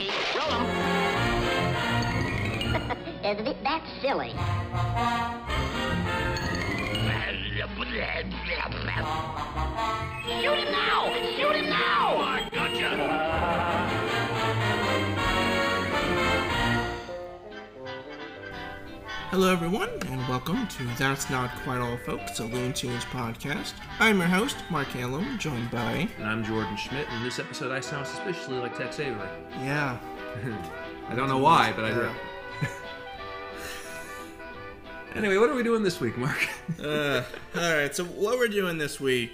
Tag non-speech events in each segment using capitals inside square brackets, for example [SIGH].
monkey. Roll 'em. Uh, th- That's silly. Shoot him now! Shoot him now! I gotcha! Hello, everyone, and welcome to That's Not Quite All Folks, a Looney Tunes podcast. I'm your host, Mark Hallam, joined by. And I'm Jordan Schmidt. In this episode, I sound suspiciously like Tex Avery. Yeah. [LAUGHS] I don't know why, but I do. [LAUGHS] Anyway, what are we doing this week, Mark? [LAUGHS] Uh, Alright, so what we're doing this week.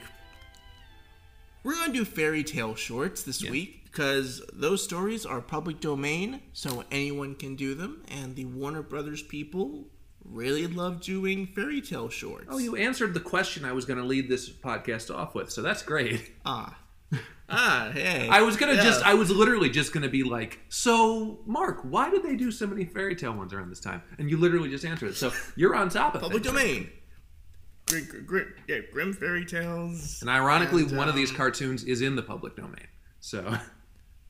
We're going to do fairy tale shorts this Yeah. week because those stories are public domain, so anyone can do them, and the Warner Brothers people really love doing fairy tale shorts. oh, you answered the question I was going to lead this podcast off with, so that's great. Ah. [LAUGHS] Ah, hey. I was gonna Yes. just, I was literally just gonna be like, so Mark, why did they do so many fairy tale ones around this time? And you literally just answered it. So you're on top of it. Public it. domain. Gr- gr- gr- yeah, grim fairy tales. And ironically, And, one of these um, cartoons is in the public domain. So,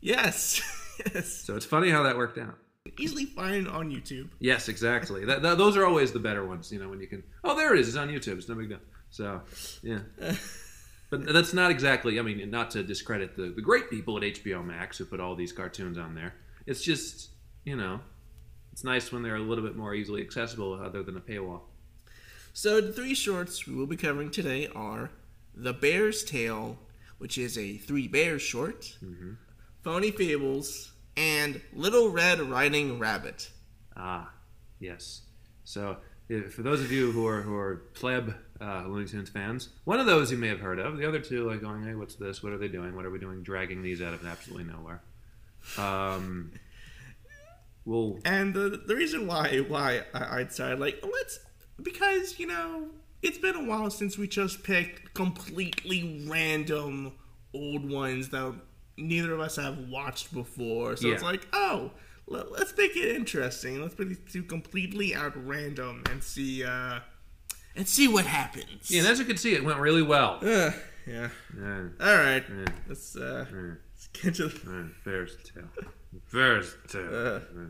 Yes. [LAUGHS] yes. so it's funny how that worked out. Easily find on YouTube. Yes, exactly. That, that, those are always the better ones, you know, when you can. Oh, there it is. It's on YouTube. It's no big deal. So, yeah. [LAUGHS] But that's not exactly. I mean, not to discredit the, the great people at HBO Max who put all these cartoons on there. It's just, you know, it's nice when they're a little bit more easily accessible, other than a paywall. So the three shorts we will be covering today are The Bear's Tale, which is a Three Bears short, mm-hmm. Phony Fables, and Little Red Riding Rabbit. Ah, yes. So, for those of you who are who are pleb uh, Looney Tunes fans, one of those you may have heard of. The other two, like going, "Hey, what's this? What are they doing? What are we doing? Dragging these out of absolutely nowhere." Um, [LAUGHS] well, And the, the reason why why I, I decided like let's because you know it's been a while since we just picked completely random old ones that neither of us have watched before. So it's like oh let, let's make it interesting. Let's put these two completely at random and see uh and see what happens. yeah, and as you can see, it went really well. Uh, yeah. Yeah, All right. yeah, Let's uh yeah, let's get to the, yeah. Bears tail, bears tail, Uh. Yeah,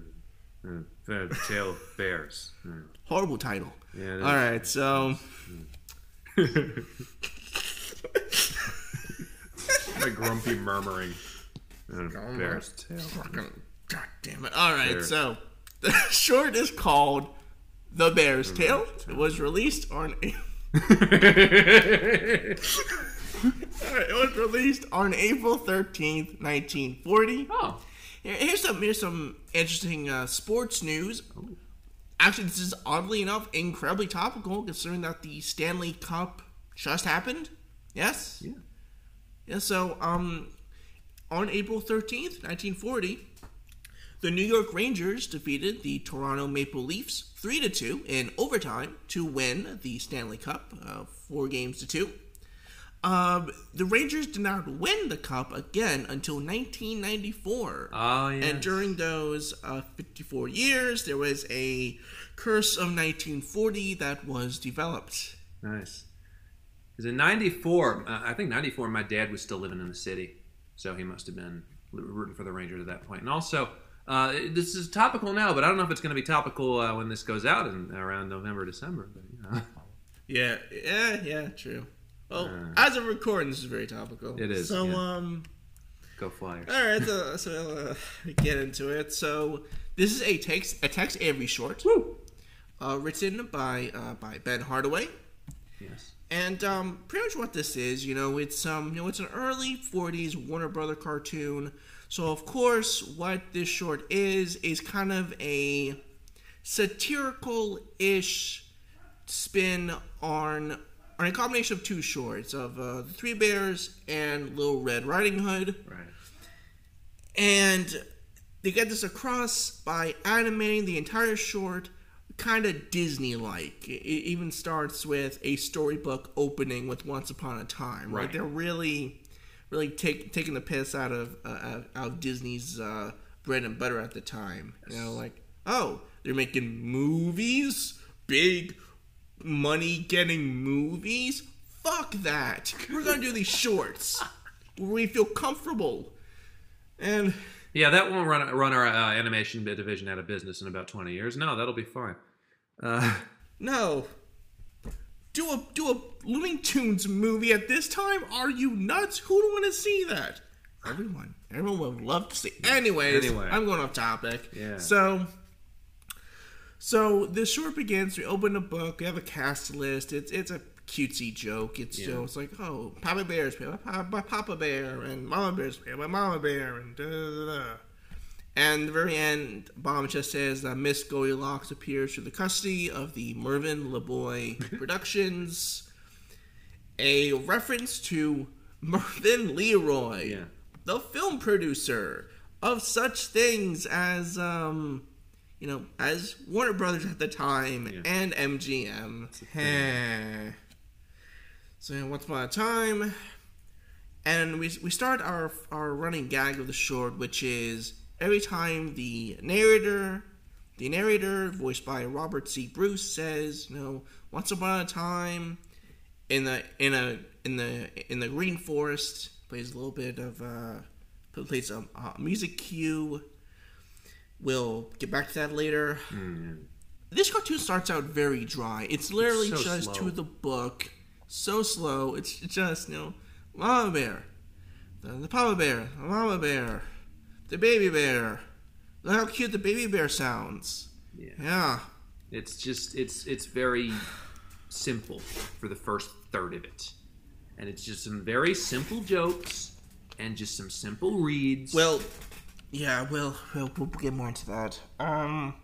yeah, bear tail bears. Yeah. horrible title. Yeah, All right. So [LAUGHS] [LAUGHS] A grumpy murmuring. Bear's tail. Fucking- God damn it. All right, Bear. so [LAUGHS] the short is called The Bear's Tale. It was released on A- [LAUGHS] [LAUGHS] it was released on April 13th, 1940. oh, Here's some here's some interesting uh, sports news. Actually, this is oddly enough incredibly topical considering that the Stanley Cup just happened. Yes? yeah. Yeah, so um, on April 13th, 1940, the New York Rangers defeated the Toronto Maple Leafs 3 to 2 in overtime to win the Stanley Cup, uh, 4 games to 2. Um, the Rangers did not win the cup again until 1994. Oh, yeah. And during those uh, 54 years, there was a curse of 1940 that was developed. Nice. Because in '94, uh, I think '94, my dad was still living in the city, so he must have been rooting for the Rangers at that point. And also, uh, this is topical now, but I don't know if it's going to be topical uh, when this goes out in around November, December. But. [LAUGHS] Yeah, yeah, yeah, true. Well, Uh. as of recording, this is very topical. It is, So, yeah. um, Go Flyers. all right, so, so uh, [LAUGHS] get into it. So, this is a Tex a Tex Avery short, Woo! uh, written by uh, by Ben Hardaway, Yes. And um, pretty much what this is, you know, it's um, you know, it's an early '40s Warner Brother cartoon. So, of course, what this short is is kind of a satirical-ish spin on on a combination of two shorts of uh, the Three Bears and Little Red Riding Hood, Right. and they get this across by animating the entire short kind of Disney-like. It it even starts with a storybook opening with Once Upon a Time. Like Right. they're really, really take, taking the piss out of uh, out- out of Disney's uh, bread and butter at the time. You know, like oh, they're making movies, big money getting movies. Fuck that. We're gonna do these shorts [LAUGHS] where we feel comfortable. And Yeah, that won't run run our uh, animation division out of business in about twenty years. No, that'll be fine. Uh, No. Do a do a Looney Tunes movie at this time? Are you nuts? Who would want to see that? Everyone. Everyone would love to see. Anyways, Anyway. I'm going off topic. Yeah. So so the short begins. We open a book. We have a cast list. It's it's a cutesy joke. It's you know, it's like oh, Papa Bear's played by Pa- Papa Bear, and Mama Bear's played by Mama Bear, and da da da. And the very end, Bomb just says that Miss Goldilocks appears to the custody of the Mervyn LeBoy [LAUGHS] Productions, a reference to Mervyn Leroy, Yeah. the film producer of such things as, um, you know, as Warner Brothers at the time Yeah. and MGM. So yeah, once upon a time, and we we start our our running gag of the short, which is every time the narrator, the narrator voiced by Robert C. Bruce says, you know, once upon a time, in the in a in the in the green forest, plays a little bit of uh, plays a, a music cue. We'll get back to that later. This cartoon starts out very dry. It's literally so just slow. to the book, so slow. It's just you know, Mama Bear, the, the Papa Bear, the Mama Bear, the Baby Bear. Look how cute the Baby Bear sounds. Yeah. Yeah. It's just it's it's very simple for the first third of it, and it's just some very simple jokes and just some simple reads. Well, yeah, we'll we'll, we'll get more into that. Um.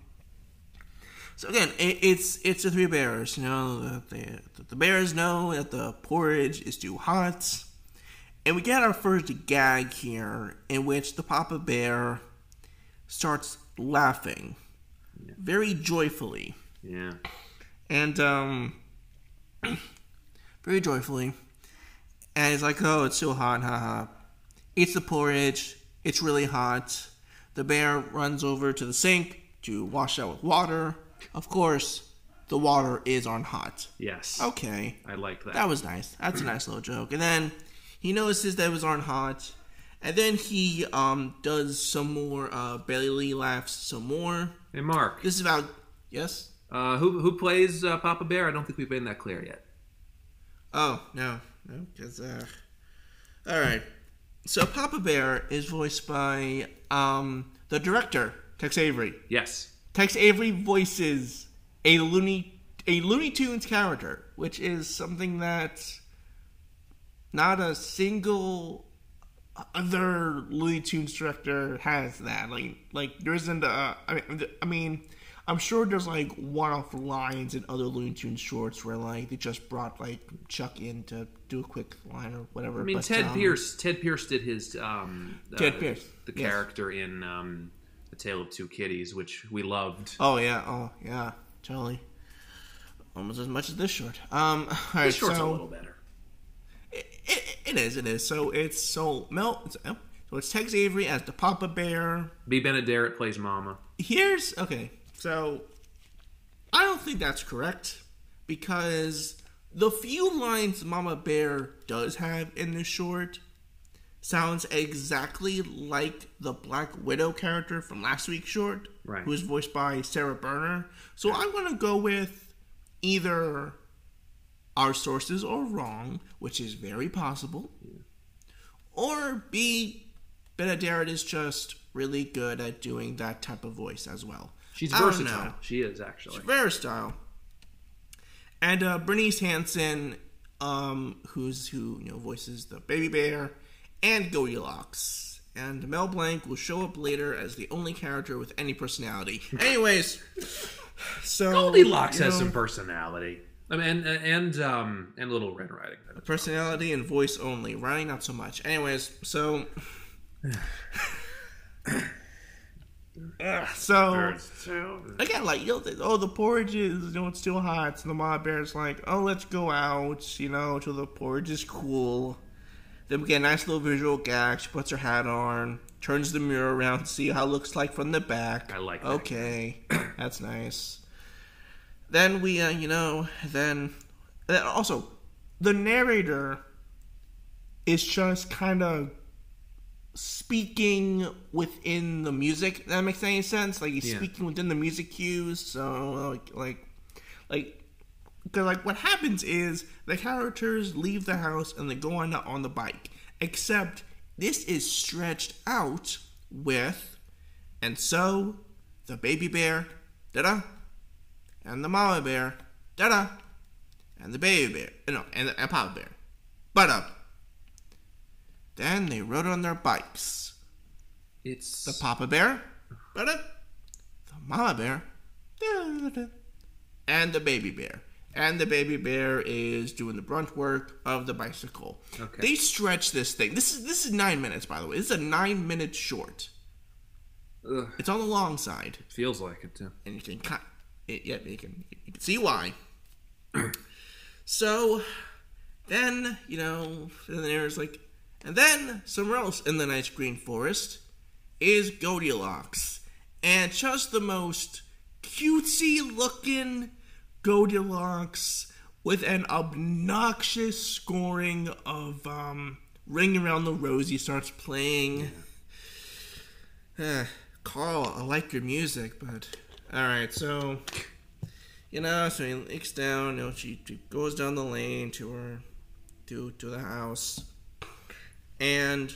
So again, it, it's it's the three bears. You know, the, the the bears know that the porridge is too hot, and we get our first gag here, in which the Papa Bear starts laughing very joyfully, yeah, and um, [CLEARS THROAT] very joyfully, and he's like, "Oh, it's so hot, haha." Eats the porridge. It's really hot. The bear runs over to the sink to wash out with water. Of course, the water is on hot. yes, Okay, I like that. that was nice. That's a nice little joke. And then he notices that it was on hot, and then he um does some more. Uh, Bailey laughs some more. hey, Mark, This is about yes. uh, who who plays uh, Papa Bear? I don't think we've made that clear yet. Oh no, no, because uh, all right. So Papa Bear is voiced by um the director Tex Avery. Yes, Tex Avery voices a Looney a Looney Tunes character, which is something that not a single other Looney Tunes director has that. Like like there isn't a I mean, I mean I'm sure there's like one-off lines in other Looney Tunes shorts where like they just brought like Chuck in to do a quick line or whatever. I mean but, Tedd um, Pierce. Tedd Pierce did his um, Tedd uh, Pierce, the yes. character in um, the Tale of Two Kitties, which we loved. Oh yeah, oh yeah, totally. Almost as much as this short. Um, [LAUGHS] all right, The short's so a little better. It, it, it is. It is. So it's so Mel. it's- oh, So it's Tex Avery as the Papa Bear. Bea Benaderet plays Mama. Here's okay. So I don't think that's correct because the few lines Mama Bear does have in this short sounds exactly like the Black Widow character from last week's short, Right. who was voiced by Sara Berner. So I'm gonna go with either our sources are wrong, which is very possible, or Bea Benaderet is just really good at doing that type of voice as well. She's versatile. know. She is actually. Versatile. And uh, Bernice Hansen, um, who's who you know voices the baby bear and Goldilocks. And Mel Blanc will show up later as the only character with any personality. [LAUGHS] Anyways, so Goldilocks you has some personality. I mean, and and um and Little Red Riding Hood. personality and voice only. Writing not so much. Anyways, so Ugh, [SIGHS] [SIGHS] so again, like you know, the- oh, the porridge is you know it's still hot. So the mama bear's like, oh, let's go out, you know, till the porridge is cool. Then we get a nice little visual gag. She puts her hat on, turns the mirror around to see how it looks like from the back. I like that. Okay, [CLEARS THROAT] that's nice. Then we, uh, you know, then, then also the narrator is just kind of speaking within the music. That makes any sense? Like he's Yeah. speaking within the music cues. So like like like because like what happens is the characters leave the house and they go on on the bike. Except this is stretched out with, and so the baby bear, da da, and the mama bear, da da, and the baby bear, uh, no, and and papa bear, but up. Then they rode on their bikes. It's The papa bear, da da, the mama bear, da da da, and the baby bear. And the baby bear is doing the brunt work of the bicycle. Okay. They stretch this thing. This is this is nine minutes, by the way. This is a nine minute short. ugh, It's on the long side, feels like it too. and you can cut it. Yeah, you can you can see why. [CLEARS THROAT] so then you know, and there's like, and then somewhere else in the nice green forest is Goldilocks, and just the most cutesy looking Goldilocks with an obnoxious scoring of um, "Ring Around the Rosie" starts playing. Eh, Carl, I like your music, but all right. So, you know, so he looks down. You know, she, she goes down the lane to her, to to the house, and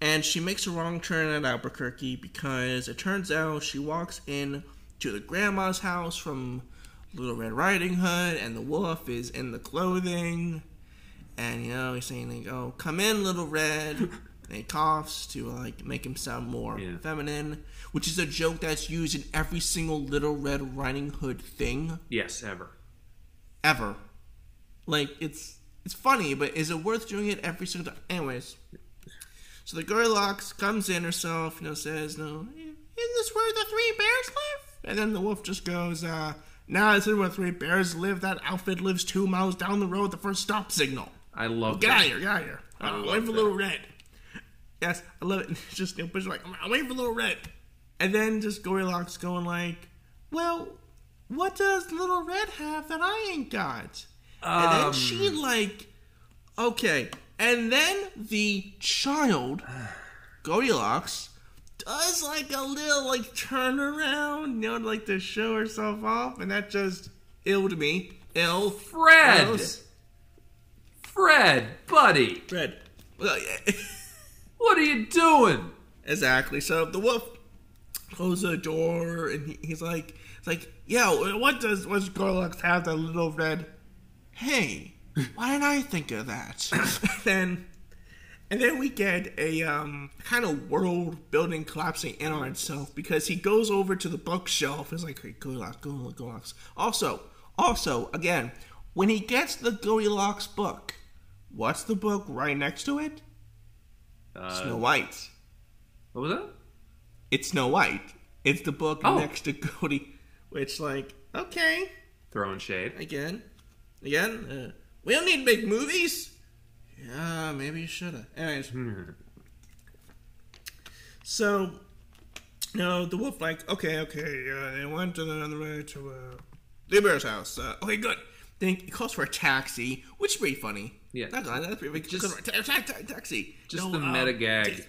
and she makes a wrong turn at Albuquerque because it turns out she walks in to the grandma's house from Little Red Riding Hood, and the wolf is in the clothing, and you know he's saying like, "Oh, come in, Little Red." [LAUGHS] And he coughs to like make him sound more Yeah. feminine, which is a joke that's used in every single Little Red Riding Hood thing Yes, ever. ever. Like it's it's funny, but is it worth doing it every single time? Anyways, so the Goldilocks comes in herself, you know, says, "No, isn't this where the three bears live?" And then the wolf just goes, uh, "Nah, this isn't where three bears live. That outfit lives two miles down the road. The first stop signal. I love Get that. out of here! Get out of here! I I'm love waiting for that. Little Red." Yes, I love it. It's [LAUGHS] just you know, like, "I'm- "I'm waiting for Little Red," and then just Goldilocks going like, "Well, what does Little Red have that I ain't got?" And then Um, she like, okay. And then the child, [SIGHS] Goldilocks, does like a little like turn around, you know, like to show herself off, and that just ill to me. Ill. Fred! Gross. Fred, buddy, Fred. [LAUGHS] What are you doing? exactly. So the wolf closes the door, and he, he's like, "It's like, yeah, what does what does Goldilocks have that little red? Hey, why didn't I think of that?" [COUGHS] and [LAUGHS] then, and then we get a um, kind of world building collapsing in on itself because he goes over to the bookshelf. It's like, hey, Goldilocks, Goldilocks, Goldilocks. Also, also, again, when he gets the Goldilocks book, what's the book right next to it? Uh, Snow White. what was that? It's Snow White. It's the book Oh. next to Cody, which, like, okay, Throwing shade. again, again, uh, we don't need big movies. Yeah, maybe you shoulda. Anyways, so, no, the wolf, like, okay, okay, uh, they went to the other way to, uh, the bear's house. Uh, okay, good. Then he calls for a taxi, which is pretty funny. Yeah. Not that's pretty Just- just, ta- ta- ta- taxi. Just No, the uh, meta ta- gag.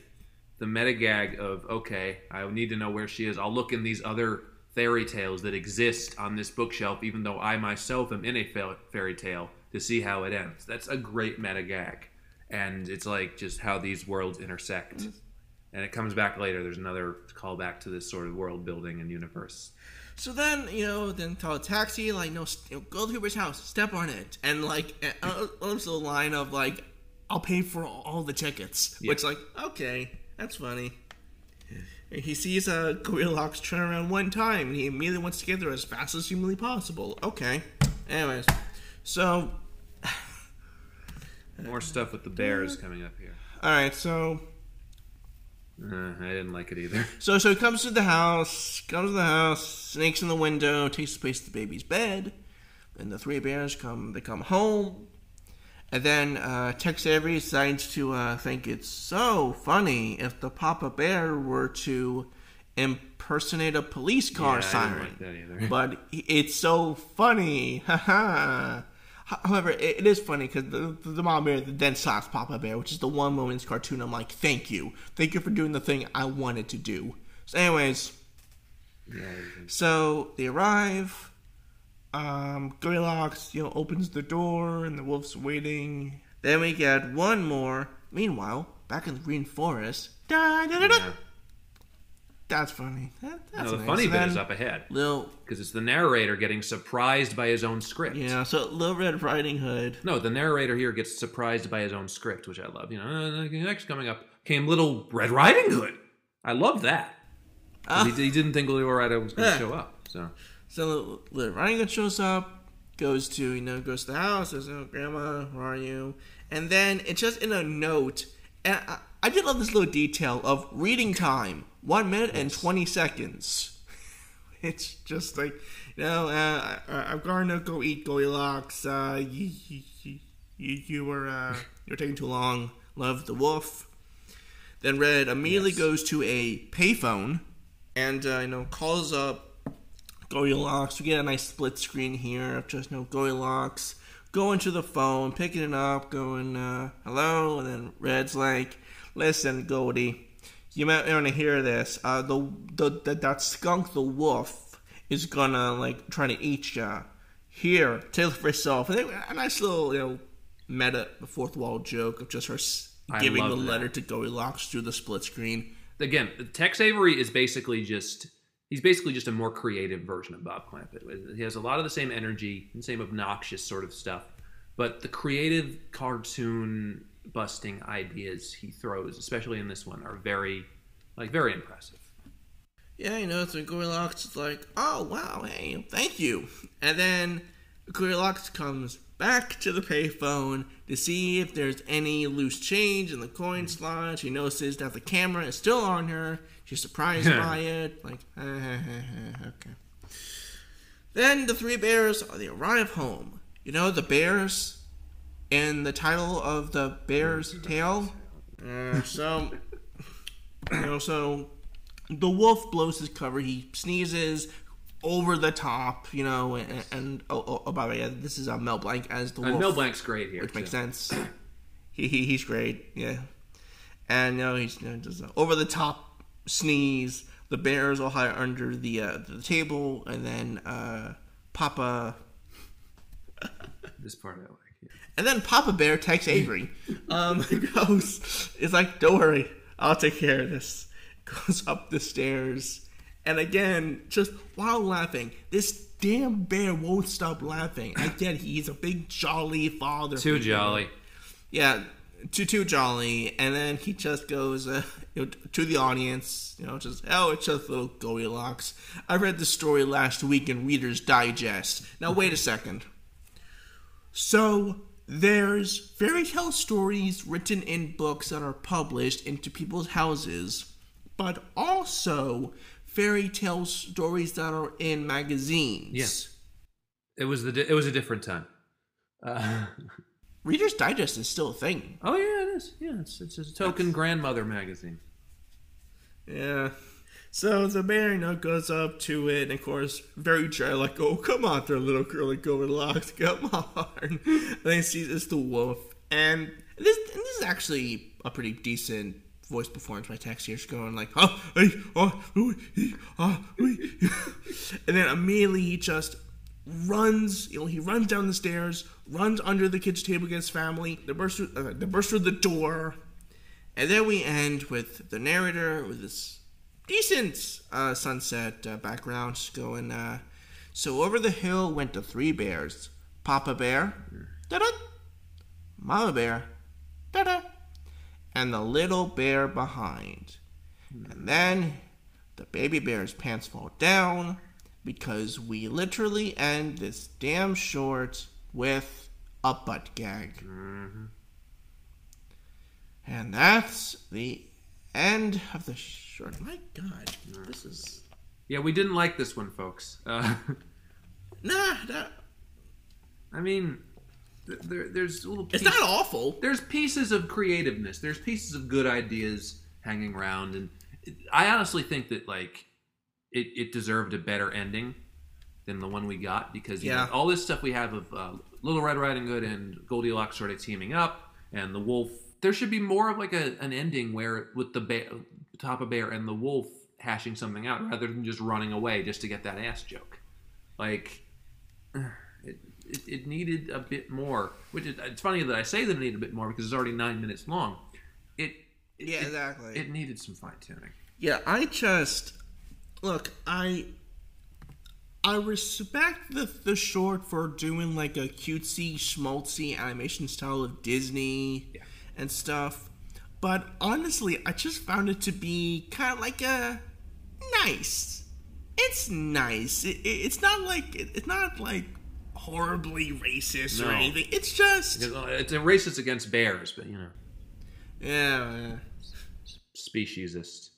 The meta gag of, okay, I need to know where she is. I'll look in these other fairy tales that exist on this bookshelf, even though I myself am in a fairy tale, to see how it ends. That's a great meta gag. And it's like just how these worlds intersect. Mm-hmm. And it comes back later. There's another callback to this sort of world building and universe. So then, you know, then call a taxi, like, no, st- you know, go to Hoover's house, step on it. And, like, also the line of, like, I'll pay for all, all the tickets. Yeah. Which, like, okay, that's funny. And he sees uh, Goldilocks turn around one time, and he immediately wants to get there as fast as humanly possible. Okay. Anyways, so, [SIGHS] More stuff with the bears coming up here. alright, so Uh, I didn't like it either. So so he comes to the house, comes to the house, snakes in the window, takes the place of the baby's bed. Then the three bears come they come home. And then uh, Tex Avery decides to uh, think it's so funny if the Papa Bear were to impersonate a police car Yeah, siren. like that either. [LAUGHS] But it's so funny. [LAUGHS] However, it, is funny because the, the, the mom bear then slaps Papa Bear, which is the one moment in this cartoon I'm like, thank you. Thank you for doing the thing I wanted to do. So, anyways, Yeah, so they arrive. Um, Goldilocks, you know, opens the door and the wolf's waiting. Then we get one more. Meanwhile, back in the green forest. Da, da, da, da. yeah. That's funny. That, that's No, the nice. funny And bit is up ahead Lil, because it's the narrator getting surprised by his own script. yeah, so Little Red Riding Hood. No, the narrator here gets surprised by his own script, which I love. You know, uh, next coming up came Little Red Riding Hood. I love that. 'Cause He, he didn't think Little Red Riding Hood was going to Yeah. show up. So So Hood shows up, goes to you know goes to the house. Says, "Oh, Grandma, where are you?" And then it's just in a note. And I, I did love this little detail of reading time: one minute and twenty seconds. [LAUGHS] It's just like you know, uh, I, I'm gonna go eat Goldilocks. Uh, you, you, you, you were uh, [LAUGHS] you were taking too long. Love the wolf. Then Red immediately Yes. goes to a payphone and uh, you know calls up Goldilocks. We get a nice split screen here of just you know Goldilocks going to the phone, picking it up, going uh, hello, and then Red's like, "Listen, Goldie, you might want to hear this. Uh, the, the, the that skunk, the wolf, is gonna like try to eat ya. Here, take for yourself." And then a nice little you know meta fourth wall joke of just her giving the that. letter to Goldilocks through the split screen. again, Tex Avery is basically just he's basically just a more creative version of Bob Clampett. He has a lot of the same energy and same obnoxious sort of stuff, but the creative cartoon busting ideas he throws, especially in this one, are very like very impressive. Yeah, you know, so Goldilocks is like, oh, wow, hey, thank you. And then Goldilocks comes back to the payphone to see if there's any loose change in the coin mm-hmm. slot. She notices that the camera is still on her. She's surprised [LAUGHS] by it. Like, [LAUGHS] okay. Then the three bears, they arrive home. You know, the bears and the title of the Bear's Tale? Uh, so, you know, so the wolf blows his cover. He sneezes over the top, you know, and, and oh, oh, by the way, this is uh, Mel Blanc as the wolf, And Mel Blanc's great here, which makes sense. He, he he's great, yeah. And you know, he's you know, just uh, over the top sneeze. The bears all hide under the uh, the table, and then uh, Papa [LAUGHS] This part I like. Yeah. And then Papa Bear Tex Avery. [LAUGHS] Um, [LAUGHS] goes, is like, don't worry, I'll take care of this. Goes up the stairs. And again, just while laughing, this damn bear won't stop laughing. I get he's a big jolly father. Too figure. jolly. Yeah, too too jolly. And then he just goes uh, you know, to the audience, you know, just oh, it's just little Goldilocks. I read the story last week in Reader's Digest. Now wait a second. So there's fairy tale stories written in books that are published into people's houses, but also fairy tale stories that are in magazines. Yes. It was the it was a different time. Uh, [LAUGHS] Reader's Digest is still a thing. oh yeah, it is. Yeah, it's it's a token grandmother magazine. Yeah. So the bear, you know, goes up to it, and of course, very dry, like, oh, come on there, little girl, like, Goldilocks, [LAUGHS] come on. And then he sees it's the wolf. And this, and this is actually a pretty decent voice performance by Tex here. She's going like, oh, hey, oh, ah, ooh, and then immediately he just runs, you know, he runs down the stairs, runs under the kids' table against family, they burst through, uh, they burst through the door, and then we end with the narrator with this decent uh, sunset uh, background going, uh, so over the hill went the three bears. Papa Bear, da-da, Mama Bear, da-da, and the little bear behind. And then the baby bear's pants fall down because we literally end this damn short with a butt gag. And that's the end of the short. My God, this is Yeah, we didn't like this one, folks. Uh, [LAUGHS] nah. nah I mean, th- there, there's little. it's not awful. There's pieces of creativeness. There's pieces of good ideas hanging around, and I honestly think that like it, it deserved a better ending than the one we got because you know, Yeah. all this stuff we have of uh, Little Red Riding Hood and Goldilocks sort of teaming up, and the wolf. There should be more of like a, an ending where with the bear, Papa Bear and the wolf hashing something out, rather than just running away just to get that ass joke. Like, [SIGHS] it, it, it needed a bit more. Which is, it's funny that I say that it needed a bit more because it's already nine minutes long. It Yeah, it- exactly. It needed some fine tuning. Yeah, I just look. I I respect the the short for doing like a cutesy schmaltzy animation style of Disney Yeah. and stuff, but honestly, I just found it to be kind of like a nice. It's nice. It, it, it's not like it, it's not like horribly racist or anything. It's just uh, It's a racist against bears, but you know, yeah. yeah. speciesist.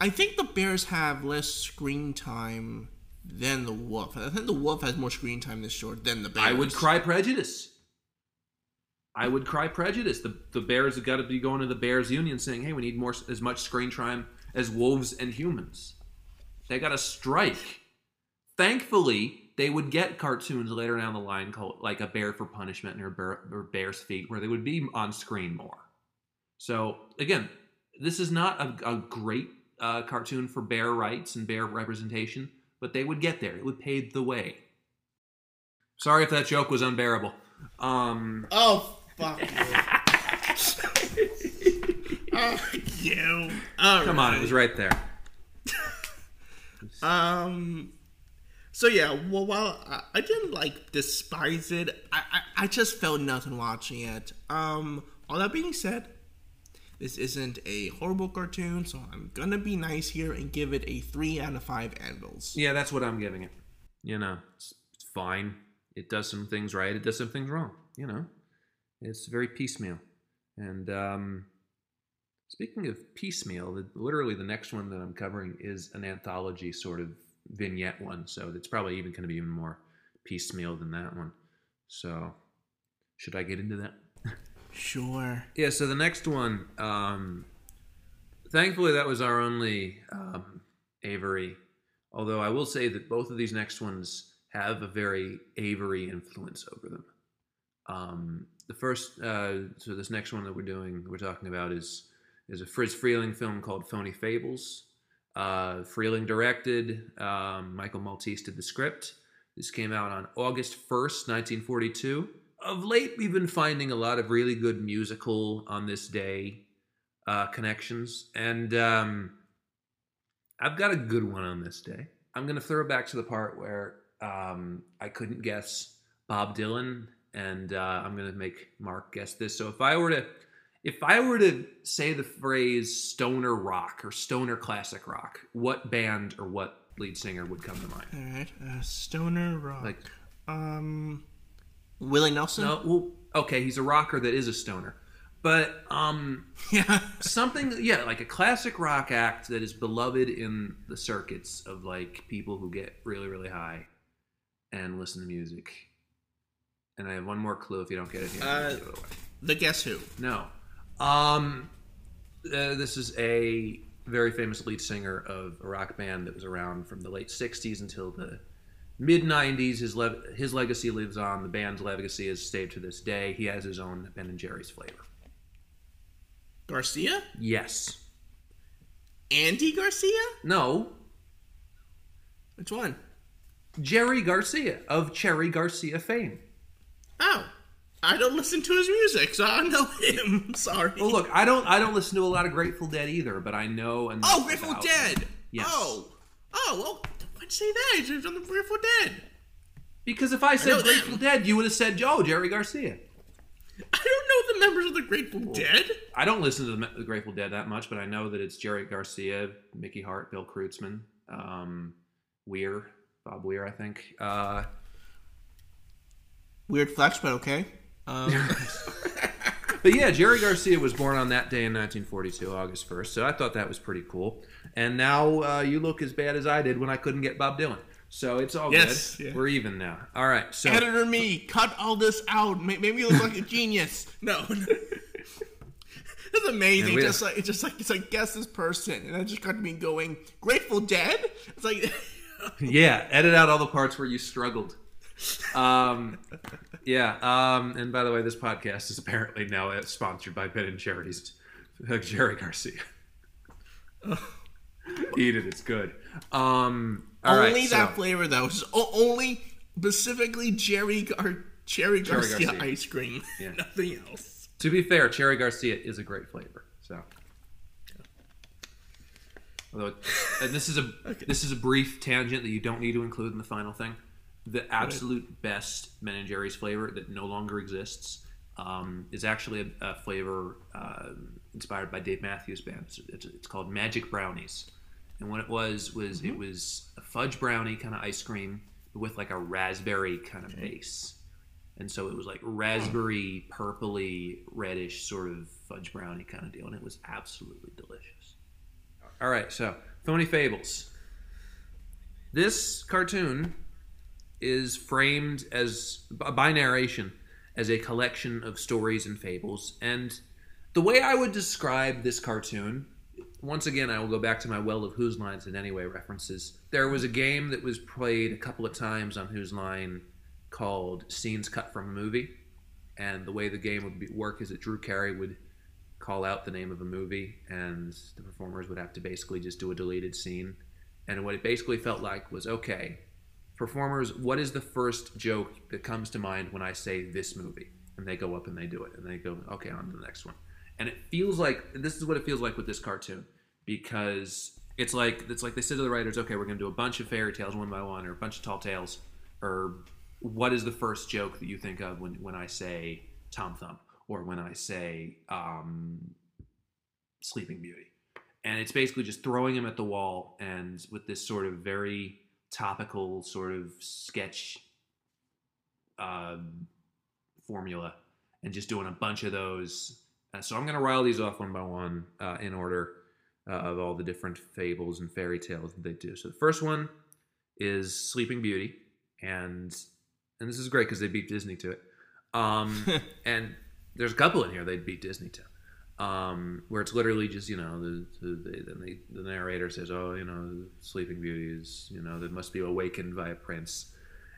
I think the Bears have less screen time than the Wolf. I think the Wolf has more screen time this short than the Bears. I would cry prejudice. I would cry prejudice. The the Bears have got to be going to the Bears Union saying, "Hey, we need more as much screen time as wolves and humans." They got to strike. Thankfully, they would get cartoons later down the line called like a Bear for Punishment or, Bear, or Bear's Feet, where they would be on screen more. So again, this is not a, a great uh, cartoon for bear rights and bear representation, but they would get there. It would pave the way. Sorry if that joke was unbearable. Um, Oh fuck you! [LAUGHS] oh, you! All come on, it was right there. [LAUGHS] Um. So yeah, well, while I, I didn't like despise it, I, I I just felt nothing watching it. Um. All that being said, this isn't a horrible cartoon, so I'm gonna be nice here and give it a three out of five anvils. Yeah, that's what I'm giving it. You know, it's, it's fine. It does some things right. It does some things wrong. You know, it's very piecemeal. And um, speaking of piecemeal, the, literally the next one that I'm covering is an anthology sort of vignette one. So it's probably even going to be even more piecemeal than that one. So should I get into that? [LAUGHS] Sure. Yeah, so the next one, um, thankfully, that was our only um, Avery. Although I will say that both of these next ones have a very Avery influence over them. Um, the first, uh, so this next one that we're doing, we're talking about is is a Friz Freleng film called Phony Fables. Uh, Freeling directed. Um, Michael Maltese did the script. This came out on August first, nineteen forty-two of late we've been finding a lot of really good musical on this day uh, connections and um, i've got a good one on this day i'm going to throw back to the part where um, i couldn't guess bob dylan and uh, i'm going to make mark guess this so if i were to if i were to say the phrase stoner rock or stoner classic rock what band or what lead singer would come to mind All right. Uh, Stoner rock. like um, Willie Nelson. no well okay he's a rocker that is a stoner but um [LAUGHS] Yeah. something yeah like a classic rock act that is beloved in the circuits of like people who get really really high and listen to music and i have one more clue if you don't get it here Uh, it the Guess Who. no um uh, this is a very famous lead singer of a rock band that was around from the late 60s until the mid 90s his le- his legacy lives on the band's legacy has stayed to this day he has his own ben and jerry's flavor Garcia. yes Andy Garcia. no Which one? Jerry Garcia of Cherry Garcia fame. Oh, I don't listen to his music, so I don't know him. [LAUGHS] Sorry. Well, look, I don't I don't listen to a lot of Grateful Dead either, but I know enough Oh, Grateful Dead. Yes. Oh. Oh, well, why'd say that? He's on the Grateful Dead. Because if I said them. Grateful Dead, you would have said, "Oh, Jerry Garcia." I don't know the members of the Grateful Dead. I don't listen to the, the Grateful Dead that much, but I know that it's Jerry Garcia, Mickey Hart, Bill Kreutzmann, um, Weir, Bob Weir, I think. Uh, Weird flex, but okay. Um, [LAUGHS] But yeah, Jerry Garcia was born on that day in 1942, August 1st. So I thought that was pretty cool. And now uh, you look as bad as I did when I couldn't get Bob Dylan. So it's all Yes, good. yeah. We're even now. All right. So editor me, cut all this out. Ma- Make me look like a genius. No. [LAUGHS] That's amazing. And we- just like it's just like it's like guess this person, and that just got me going. Grateful Dead. It's like [LAUGHS] yeah, edit out all the parts where you struggled. Um, yeah. Um, and by the way, this podcast is apparently now sponsored by Ben and uh, [LAUGHS] Jerry Garcia. [LAUGHS] Eat it; it's good. Um, all right, only that so- flavor though. Only specifically Jerry Gar- Cherry Garcia, Garcia. ice cream. Yeah. [LAUGHS] Nothing else. To be fair, Cherry Garcia is a great flavor. So, although, and this is a [LAUGHS] this is a brief tangent that you don't need to include in the final thing. The absolute best Ben and Jerry's flavor that no longer exists um, is actually a, a flavor uh, inspired by Dave Matthews Band. It's, it's, it's called Magic Brownies, and what it was was it mm-hmm. was a fudge brownie kind of ice cream with like a raspberry kind of base and so it was like raspberry, purpley, reddish sort of fudge brownie kind of deal, and it was absolutely delicious. All right, so Phony Fables. This cartoon is framed as by narration as a collection of stories and fables, and the way I would describe this cartoon. Once again, I will go back to my Well of Whose Lines in Anyway references. There was a game that was played a couple of times on Whose Line called Scenes Cut from a Movie. And the way the game would be, work is that Drew Carey would call out the name of a movie, and the performers would have to basically just do a deleted scene. And what it basically felt like was okay, performers, what is the first joke that comes to mind when I say this movie? And they go up and they do it, and they go, okay, on to the next one. And it feels like this is what it feels like with this cartoon because it's like it's like they said to the writers, okay, we're going to do a bunch of fairy tales one by one, or a bunch of tall tales, or what is the first joke that you think of when, when I say Tom Thumb or when I say um, Sleeping Beauty? And it's basically just throwing him at the wall and with this sort of very topical sort of sketch um, formula and just doing a bunch of those. Uh, so I'm going to rile these off one by one uh, in order uh, of all the different fables and fairy tales that they do. So the first one is Sleeping Beauty, and and this is great because they beat Disney to it. Um, [LAUGHS] and there's a couple in here they beat Disney to, um, where it's literally just you know the the, the, they, the narrator says, oh you know Sleeping Beauty is you know that must be awakened by a prince.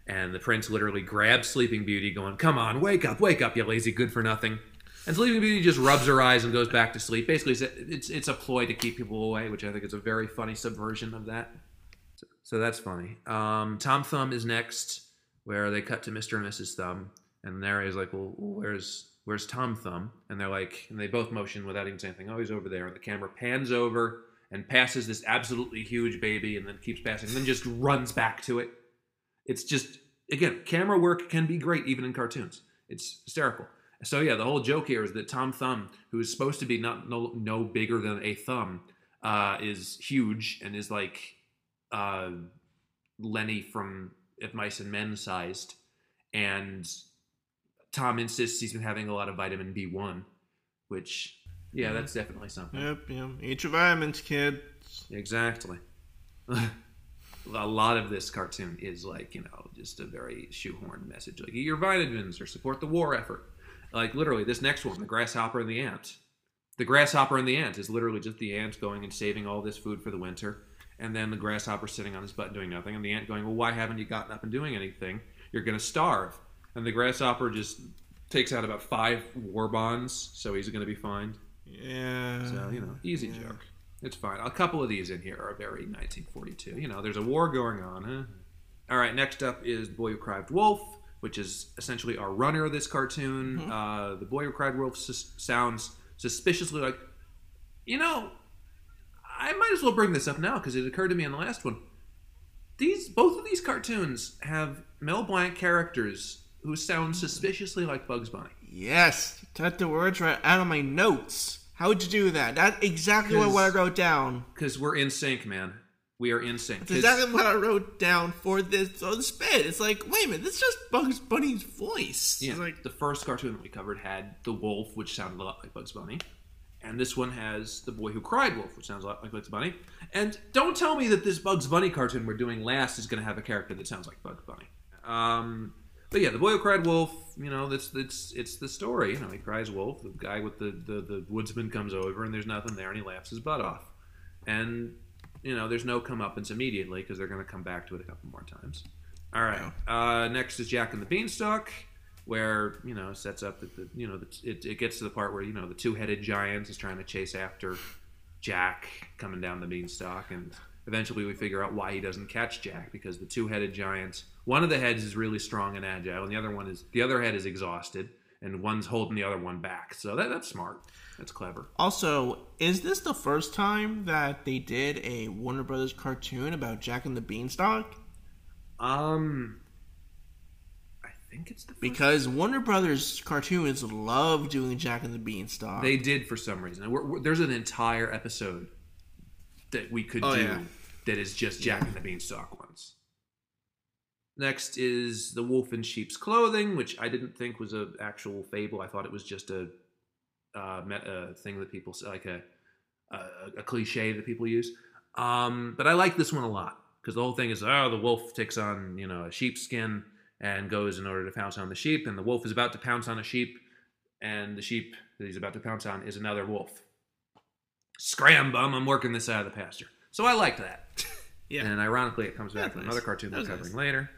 And the prince literally grabs Sleeping Beauty, going, "Come on, wake up, wake up, you lazy good for nothing." And Sleeping Beauty just rubs her eyes and goes back to sleep. Basically, it's it's, it's a ploy to keep people away, which I think is a very funny subversion of that. So, so that's funny. Um, Tom Thumb is next, where they cut to Mr. and Mrs. Thumb, and the narrator's like, "Well, where's where's Tom Thumb?" And they're like, and they both motion without even saying anything. Oh, he's over there. And the camera pans over and passes this absolutely huge baby, and then keeps passing, and then just runs back to it. It's just again, camera work can be great even in cartoons. It's hysterical. So yeah, the whole joke here is that Tom Thumb, who is supposed to be not no, no bigger than a thumb, uh, is huge and is like uh, Lenny from Of Mice and Men sized, and Tom insists he's been having a lot of vitamin B one, which yeah, that's definitely something. Yep, yep. Eat your vitamins, kid. Exactly. [LAUGHS] a lot of this cartoon is like you know just a very shoehorned message, like eat your vitamins or support the war effort. Like literally, this next one, the grasshopper and the ant. The grasshopper and the ant is literally just the ant going and saving all this food for the winter, and then the grasshopper sitting on his butt doing nothing, and the ant going, "Well, why haven't you gotten up and doing anything? You're gonna starve." And the grasshopper just takes out about five war bonds, so he's gonna be fine. Yeah. So, you know, easy Yeah. joke. It's fine. A couple of these in here are very 1942. You know, there's a war going on. Huh? All right, next up is Boy Who Cried Wolf, which is essentially our runner of this cartoon. Uh, the Boy Who Cried Wolf sus- sounds suspiciously like, you know, I might as well bring this up now because it occurred to me in the last one. These both of these cartoons have Mel Blanc characters who sound suspiciously like Bugs Bunny. Yes. Took the words right out of my notes. How would you do that? That's exactly what, what I wrote down. Because we're in sync, man. We are in sync. That's exactly what I wrote down for this on the spit. It's like, wait a minute, this is just Bugs Bunny's voice. Yeah, It's like, the first cartoon that we covered had the wolf, which sounded a lot like Bugs Bunny, and this one has the boy who cried wolf, which sounds a lot like Bugs Bunny. And don't tell me that this Bugs Bunny cartoon we're doing last is going to have a character that sounds like Bugs Bunny. Um, but yeah, the boy who cried wolf. You know, that's that's it's the story. You know, he cries wolf. The guy with the the, the woodsman comes over, and there's nothing there, and he laughs his butt off. And you know, there's no comeuppance immediately because they're going to come back to it a couple more times. All right. Uh, next is Jack and the Beanstalk, where you know sets up that the you know the, it, it gets to the part where you know the two-headed giant is trying to chase after Jack coming down the beanstalk, and eventually we figure out why he doesn't catch Jack because the two-headed giant, one of the heads is really strong and agile, and the other one is the other head is exhausted, and one's holding the other one back. So that that's smart. That's clever. Also, is this the first time that they did a Warner Brothers cartoon about Jack and the Beanstalk? Um, I think it's the first Because Warner Brothers cartoons love doing Jack and the Beanstalk. They did for some reason. We're, we're- there's an entire episode that we could Oh, do yeah. that is just Jack and the Beanstalk ones. Next is the Wolf in Sheep's Clothing, which I didn't think was an actual fable. I thought it was just a, uh, met, a thing that people say, like a, a, a cliche that people use. Um, but I like this one a lot because the whole thing is, oh, the wolf takes on you know a sheepskin and goes in order to pounce on the sheep, and the wolf is about to pounce on a sheep, and the sheep that he's about to pounce on is another wolf. Scram bum, I'm working this out of the pasture. So I liked that. [LAUGHS] Yeah. And ironically, it comes back from nice. another cartoon That we're covering nice. later.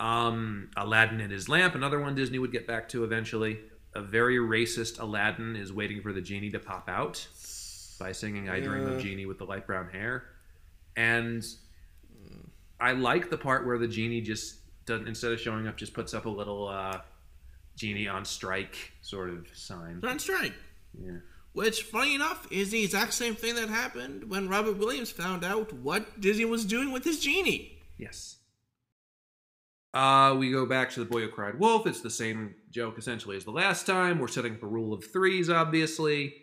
Um, Aladdin and his lamp, another one Disney would get back to eventually. A very racist Aladdin is waiting for the genie to pop out by singing "I Dream of Genie" with the light brown hair, and I like the part where the genie just doesn't instead of showing up, just puts up a little uh, genie on strike sort of sign. On strike. Yeah. Which, funny enough, is the exact same thing that happened when Robert Williams found out what Disney was doing with his genie. Yes. Uh, we go back to the boy who cried wolf. It's the same joke essentially as the last time. We're setting up a rule of threes, obviously.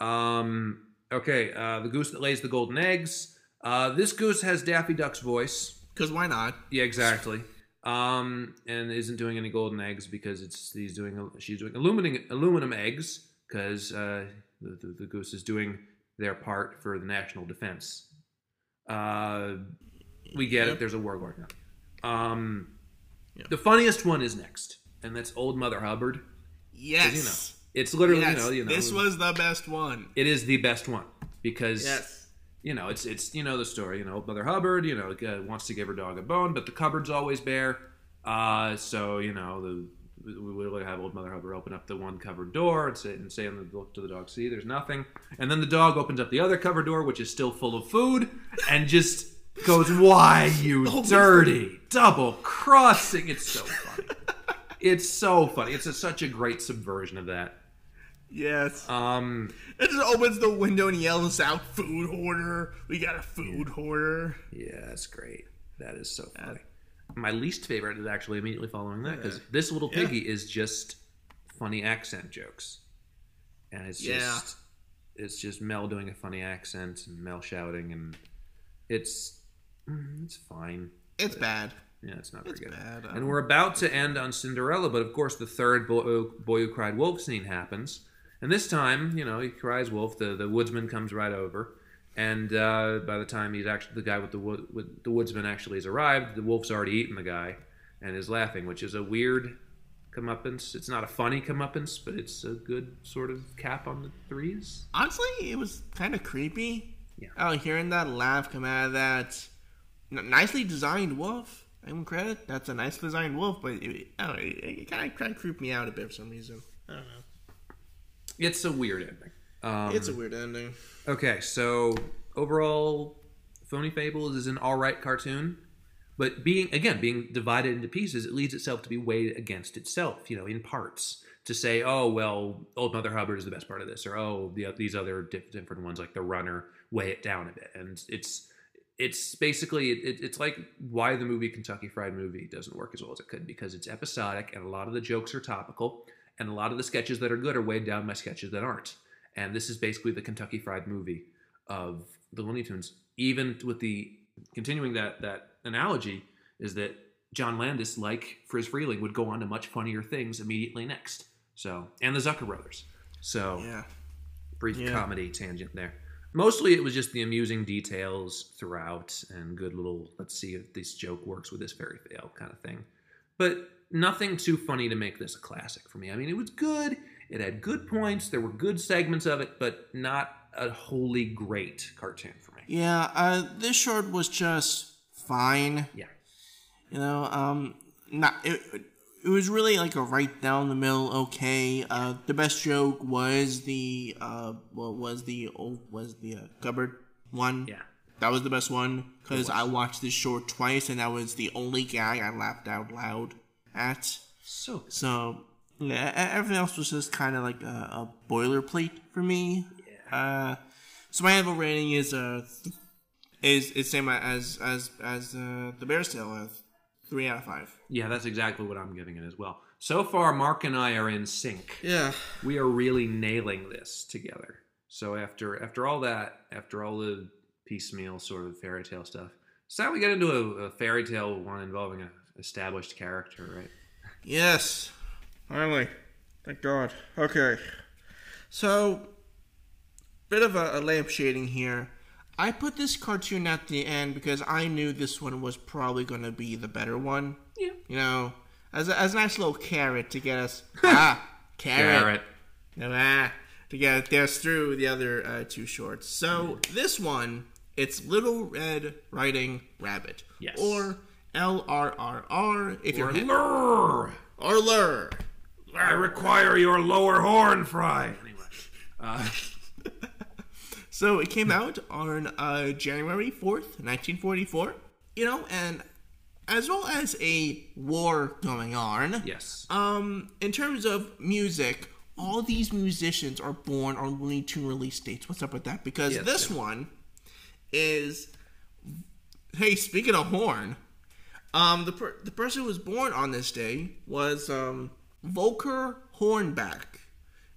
Um, okay, uh, the goose that lays the golden eggs. Uh, this goose has Daffy Duck's voice. Because why not? Yeah, exactly. Um, and isn't doing any golden eggs because it's he's doing she's doing aluminum aluminum eggs because uh, the, the, the goose is doing their part for the national defense. Uh, we get it. There's a war going on. Um, Yep. The funniest one is next, and that's Old Mother Hubbard. Yes. You know, it's literally yes. you know you know This was the best one. it is the best one because Yes. you know, it's it's you know the story. You know, Mother Hubbard, you know, uh, wants to give her dog a bone, but the cupboard's always bare. Uh, so you know, the we we would have old Mother Hubbard open up the one cupboard door and say and say on the look to the dog, see, there's nothing. And then the dog opens up the other cupboard door, which is still full of food, and just goes, "Why you [LAUGHS] dirty double crossing?" It's so funny. It's so funny. It's a, such a great subversion of that. Yes. Um, It just opens the window and yells out, "Food hoarder! We got a food hoarder!" Yeah, that's great. That is so funny. My least favorite is actually immediately following that because this little Yeah. piggy is just funny accent jokes, and it's Yeah. just it's just Mel doing a funny accent and Mel shouting, and it's it's fine. It's bad. Yeah, it's not very It's good. bad, And we're about to end on Cinderella, but of course the third boy, boy who cried wolf scene happens, and this time, you know, he cries wolf. The the woodsman comes right over, and uh, by the time he's actually the guy with the with the woodsman actually has arrived, the wolf's already eaten the guy, and is laughing, which is a weird comeuppance. It's not a funny comeuppance, but it's a good sort of cap on the threes. Honestly, it was kind of creepy. Yeah. Oh, hearing that laugh come out of that nicely designed wolf. I give him credit. That's a nice designed wolf, but it, I don't know, it, it kind of kind of creeped me out a bit for some reason. I don't know. It's a weird ending. Um, It's a weird ending. Okay, so overall, Phony Fables is an all right cartoon, but being again being divided into pieces, it leads itself to be weighed against itself. You know, in parts to say, oh well, Old Mother Hubbard is the best part of this, or oh the, these other diff- different ones like The Runner weigh it down a bit, and it's it's basically it, it's like why the movie Kentucky Fried Movie doesn't work as well as it could because it's episodic and a lot of the jokes are topical and a lot of the sketches that are good are weighed down by sketches that aren't. And this is basically the Kentucky Fried Movie of the Looney Tunes. Even with the continuing that that analogy is that John Landis, like Friz Freleng, would go on to much funnier things immediately next. So and the Zucker brothers. So Yeah. brief Yeah. comedy tangent there. Mostly it was just the amusing details throughout and good little let's see if this joke works with this fairy tale kind of thing. But nothing too funny to make this a classic for me. I mean, it was good. It had good points. There were good segments of it, but not a wholly great cartoon for me. Yeah, uh, this short was just fine. Yeah. You know, um, not it. It was really like a right down the middle. Okay, uh, the best joke was the uh, well, was the old was the uh, cupboard one. Yeah. that was the best one because I watched this short twice, and that was the only gag I laughed out loud at. So So yeah, everything else was just kind of like a, a boilerplate for me. Uh, so my level rating is uh th- is is same as as as uh, the Bears Tale, uh, three out of five. yeah, that's exactly what I'm giving it as well. So far, Mark and I are in sync. Yeah, We are really nailing this together. So after after all that, after all the piecemeal sort of fairy tale stuff, it's time we get into a, a fairy tale one involving an established character, right? yes, finally, thank God. Okay, so bit of a, a lamp shading here. I put this cartoon at the end because I knew this one was probably going to be the better one. Yeah. You know, as a, as a nice little carrot to get us [LAUGHS] ah carrot, No, ah, to get us through the other uh, two shorts. So this one, it's Little Red Riding Rabbit, Yes. or L R R R if you're Lure! or Lur. I require your lower horn, Fry. Anyway, uh, [LAUGHS] So it came out on uh, January 4th, 1944. You know, and as well as a war going on, yes. um, in terms of music, all these musicians are born on Looney Tune release dates. What's up with that? Because Yes, this one is, hey, speaking of horn, um, the per- the person who was born on this day was um, Volker Hornback,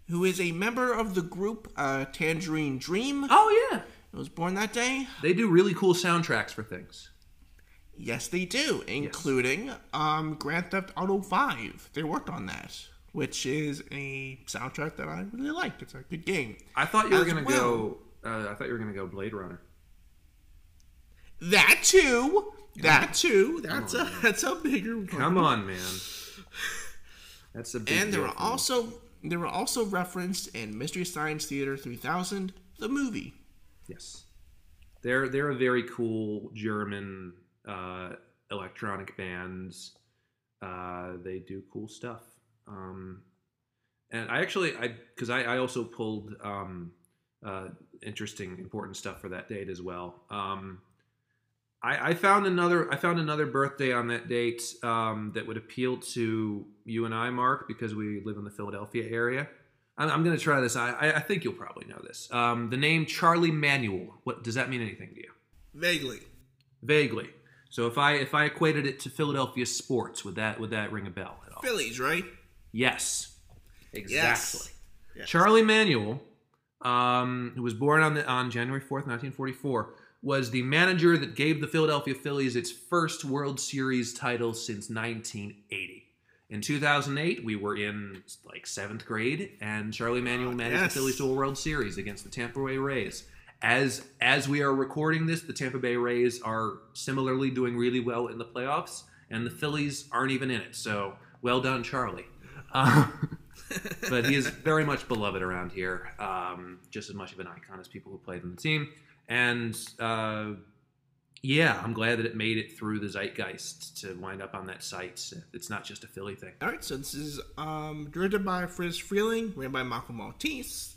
who is a member of the group uh, Tangerine Dream. Oh yeah, was born that day. they do really cool soundtracks for things. Yes, they do, including um, Grand Theft Auto 5. They worked on that, which is a soundtrack that I really liked. It's a good game. I thought you were gonna well. go. Uh, I thought you were gonna go Blade Runner. That too. That too. That's a that's a bigger one. Come on, man. [LAUGHS] That's a big And there are also me. There were also referenced in Mystery Science Theater 3000, the movie. Yes, they're they're a very cool German uh, electronic bands. Uh, they do cool stuff. Um, and I actually I because I, I also pulled um, uh, interesting important stuff for that date as well. Um, I, I found another I found another birthday on that date um, that would appeal to you and I, Mark, because we live in the Philadelphia area. I'm, I'm going to try this. I, I think you'll probably know this. Um, the name Charlie Manuel. What does that mean? Anything to you? Vaguely. Vaguely. So if I if I equated it to Philadelphia sports, would that would that ring a bell at all? Phillies, right? Yes, exactly. Yes. Yes. Charlie Manuel, um, who was born on the, on January fourth, nineteen forty four, was the manager that gave the Philadelphia Phillies its first World Series title since nineteen eighty. In 2008, we were in like seventh grade, and Charlie Manuel managed yes. the Phillies to a World Series against the Tampa Bay Rays. As as we are recording this, the Tampa Bay Rays are similarly doing really well in the playoffs, and the Phillies aren't even in it. So well done, Charlie. Uh, [LAUGHS] but he is very much beloved around here, um, just as much of an icon as people who played on the team. And uh, yeah, I'm glad that it made it through the zeitgeist to wind up on that site. It's not just a Philly thing. All right, so this is um, directed by Friz Freleng, written by Malcolm Maltese.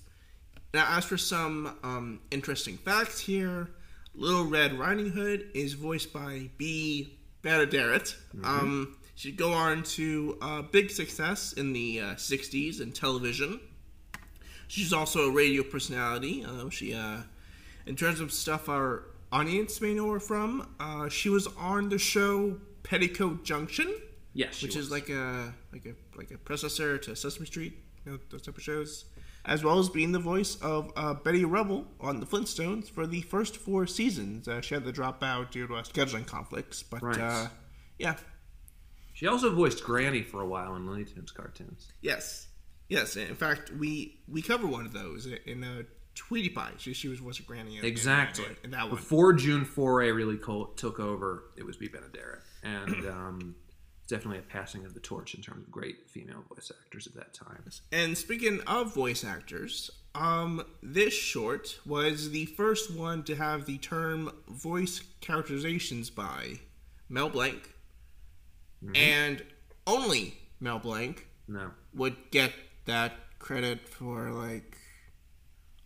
Now, as for some um, interesting facts here, Little Red Riding Hood is voiced by Bea Benaderet. Um, she'd go on to uh, big success in the uh, 60s in television. She's also a radio personality. Uh, she, uh, in terms of stuff our audience may know her from, uh, she was on the show Petticoat Junction Yes, which was. is like a like a like a predecessor to Sesame Street, you know, those type of shows, as well as being the voice of uh, Betty Rubble on the Flintstones for the first four seasons. Uh, she had to drop out due to scheduling conflicts, but Right. uh, yeah, She also voiced Granny for a while in Looney Tunes cartoons. yes, yes. In fact, we we cover one of those in a Tweety Pie. She, she was was a granny in, in- Exactly. in, that one. Before June Foray really co- took over, it was Bea Benaderet. And [CLEARS THROAT] um, definitely a passing of the torch in terms of great female voice actors at that time. And speaking of voice actors, um, this short was the first one to have the term voice characterizations by Mel Blanc, and only Mel Blanc No. would get that credit for like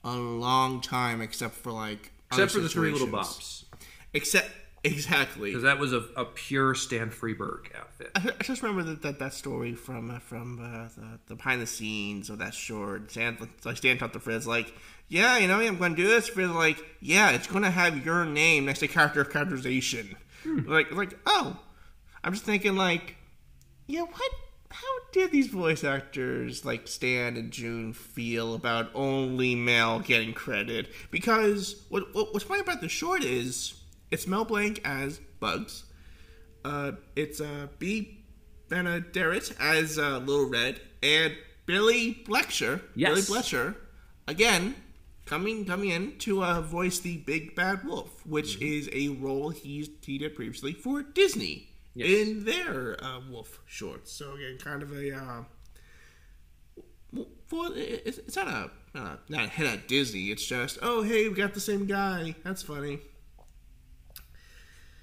a long time, except for like Except for the three little bops. Except exactly. Because that was a, a pure Stan Freberg outfit. I I just remember that that, that story from uh, from uh, the, the behind the scenes of that short. Stan like Stan talked to Friz like, yeah, you know, I'm going to do this. Friz like, yeah, it's going to have your name next to character characterization. Like like oh, I'm just thinking like, yeah, what? How did these voice actors like Stan and June feel about only Mel getting credit? Because what, what what's funny about the short is it's Mel Blanc as Bugs. Uh, it's uh, Bea Benaderet as uh, Little Red and Billy Bletcher. Yes. Billy Bletcher, again, coming coming in to uh, voice the Big Bad Wolf, which is a role he's he did previously for Disney Yes. in their uh, Wolf shorts. So again, kind of a. Uh, well, it's, not a uh, not a hit at Disney. It's just oh hey we got the same guy. That's funny.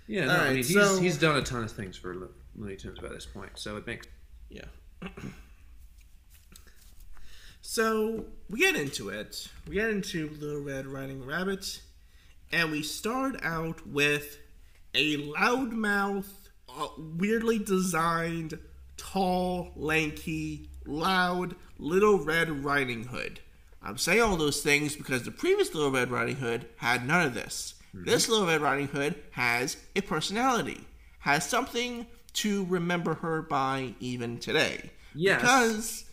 Yeah, no, I mean, he's, so- he's done a ton of things for Lo- Looney Tunes by this point, so it makes. Yeah. [CLEARS THROAT] so we get into it. We get into Little Red Riding Rabbit, and we start out with a loudmouth, uh, weirdly designed, tall, lanky, loud Little Red Riding Hood. I'm saying all those things because the previous Little Red Riding Hood had none of this. This Little Red Riding Hood has a personality, has something to remember her by even today. Yes. Because,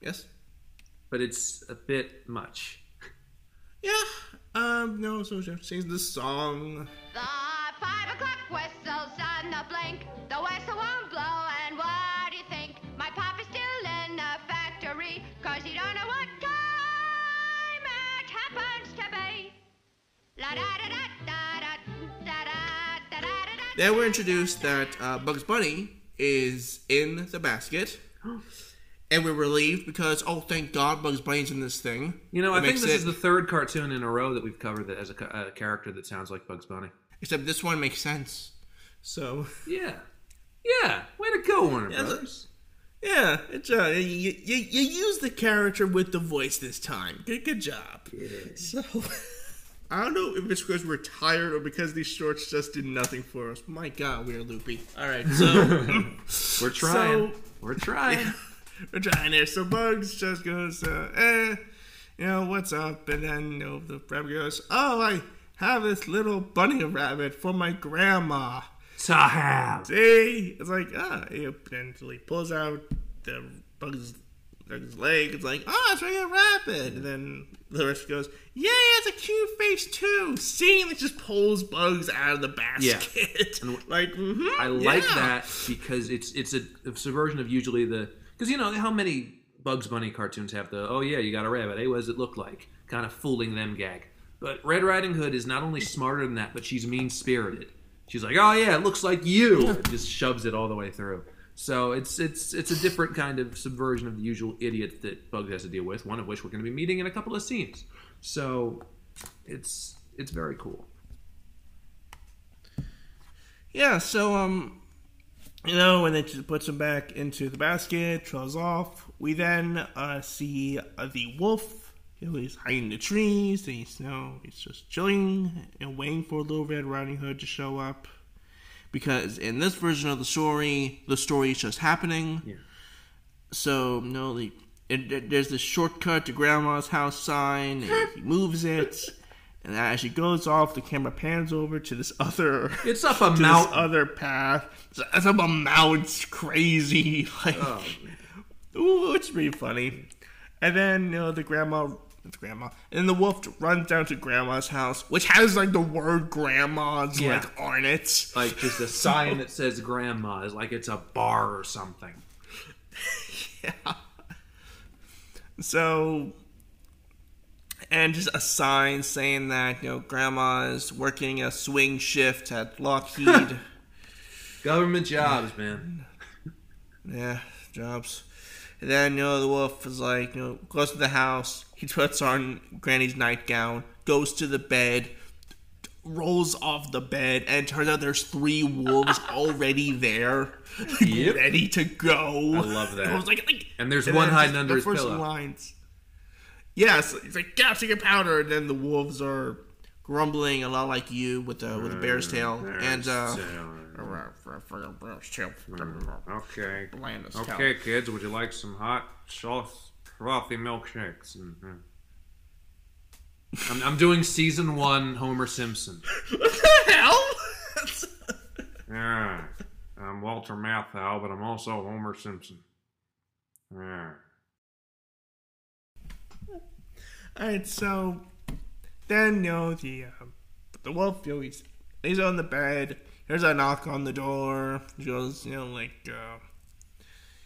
yes, But it's a bit much. yeah, um, no, so she sings this song. The five o'clock whistles in the blink. The whistle won't blow, and what do you think? My papa's still in the factory, cause he don't know what time it happens to be. Then we're introduced that uh, Bugs Bunny is in the basket. [GASPS] And we're relieved because, oh, thank God, Bugs Bunny's in this thing. You know, it I think this it... is the third cartoon in a row that we've covered that as a, a character that sounds like Bugs Bunny. Except this one makes sense. So, [LAUGHS] Yeah. Yeah. Way to go, Warner Yeah, Brothers. yeah, it's, uh, you, you, you use the character with the voice this time. Good, good job. So, [LAUGHS] I don't know if it's because we're tired or because these shorts just did nothing for us. My God, we are loopy. All right, so [LAUGHS] We're trying. So- We're trying. we're trying there. So Bugs just goes, uh, eh, you know, what's up? And then, you know, the rabbit goes, oh, I have this little bunny rabbit for my grandma. To have. See? It's like, ah, he potentially pulls out the Bugs, Bugs' leg. It's like, oh, it's a rabbit. And then the rest goes, yeah, it's a cute face too. See? And it just pulls Bugs out of the basket. Yeah. [LAUGHS] like, mm-hmm, I like yeah. that because it's it's a, a subversion of usually the because you know how many Bugs Bunny cartoons have the oh yeah you got a rabbit hey what does it look like kind of fooling them gag but Red Riding Hood is not only smarter than that but she's mean spirited she's like oh yeah it looks like you and just shoves it all the way through so it's it's it's a different kind of subversion of the usual idiot that Bugs has to deal with one of which we're going to be meeting in a couple of scenes so it's it's very cool Yeah, so um, you know, when it just puts him back into the basket, trails off. We then uh, see uh, the wolf. Know, he's hiding in the trees. And he's you know he's just chilling and waiting for Little Red Riding Hood to show up. Because in this version of the story, the story is just happening. Yeah. So no, it- there's this shortcut to Grandma's house sign, and he [LAUGHS] moves it. And as he goes off, the camera pans over to this other it's up a mountain other path. It's, it's up a mountain. It's crazy. [LAUGHS] Like, Oh, ooh, it's pretty funny. And then you know the grandma, grandma, and the wolf runs down to grandma's house, which has like the word grandma's Yeah. like on it. like just a sign that says grandma is like it's a bar or something. [LAUGHS] yeah. So, and just a sign saying that you know grandma is working a swing shift at Lockheed. [LAUGHS] Government jobs, man. Yeah, jobs. And then, you know, the wolf is like, you know, goes to the house. He puts on Granny's nightgown, goes to the bed, rolls off the bed, and turns out there's three wolves [LAUGHS] already there, Yep. [LAUGHS] ready to go. I love that. [LAUGHS] I was like, like- And there's and one hiding under the his first pillow. Lines. Yes, it's like capture your powder, and then the wolves are grumbling a lot like you with the with the bear's tail, and uh, Okay. Blandest Okay, kids, would you like some hot, sauce, frothy milkshakes? Mhm. I'm, I'm doing season one Homer Simpson. [LAUGHS] what the hell? [LAUGHS] Yeah. I'm Walter Matthau, but I'm also Homer Simpson. Yeah. All right, so then you know the uh, the wolf, you know, he's he's on the bed. There's a knock on the door. He goes, you know, like, uh,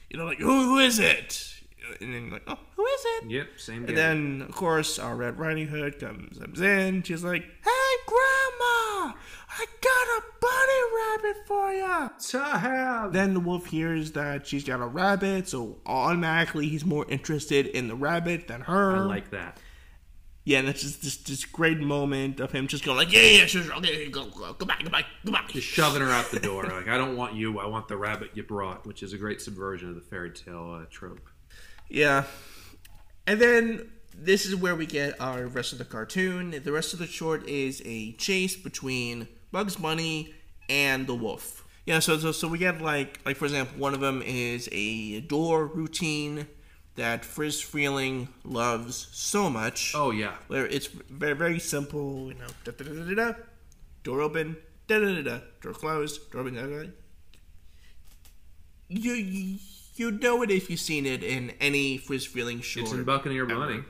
you know, like who who is it? And then like, oh, who is it? Yep, same day. And then, of course, our Red Riding Hood comes, comes in. She's like, "Hey, Grandma, I got a bunny rabbit for you." to have. Then the wolf hears that she's got a rabbit, so automatically he's more interested in the rabbit than her. I like that. yeah, and that's just this this great moment of him just going like, "Yeah, yeah, sure, sure, okay, go, go, go back, go back, go back." Just shoving her out the door. Like, I don't want you, I want the rabbit you brought, which is a great subversion of the fairy tale uh, trope. Yeah. And then this is where we get our rest of the cartoon. The rest of the short is a chase between Bugs Bunny and the wolf. Yeah, so so, so we get like like for example, one of them is a door routine that Friz Freleng loves so much. Oh, yeah. Where it's very very simple, you know, da da da da da, door open, da da da da, door closed, door open, da da. da. You you you know it if you've seen it in any Friz Freleng short. It's in Buccaneer ever. Bunny.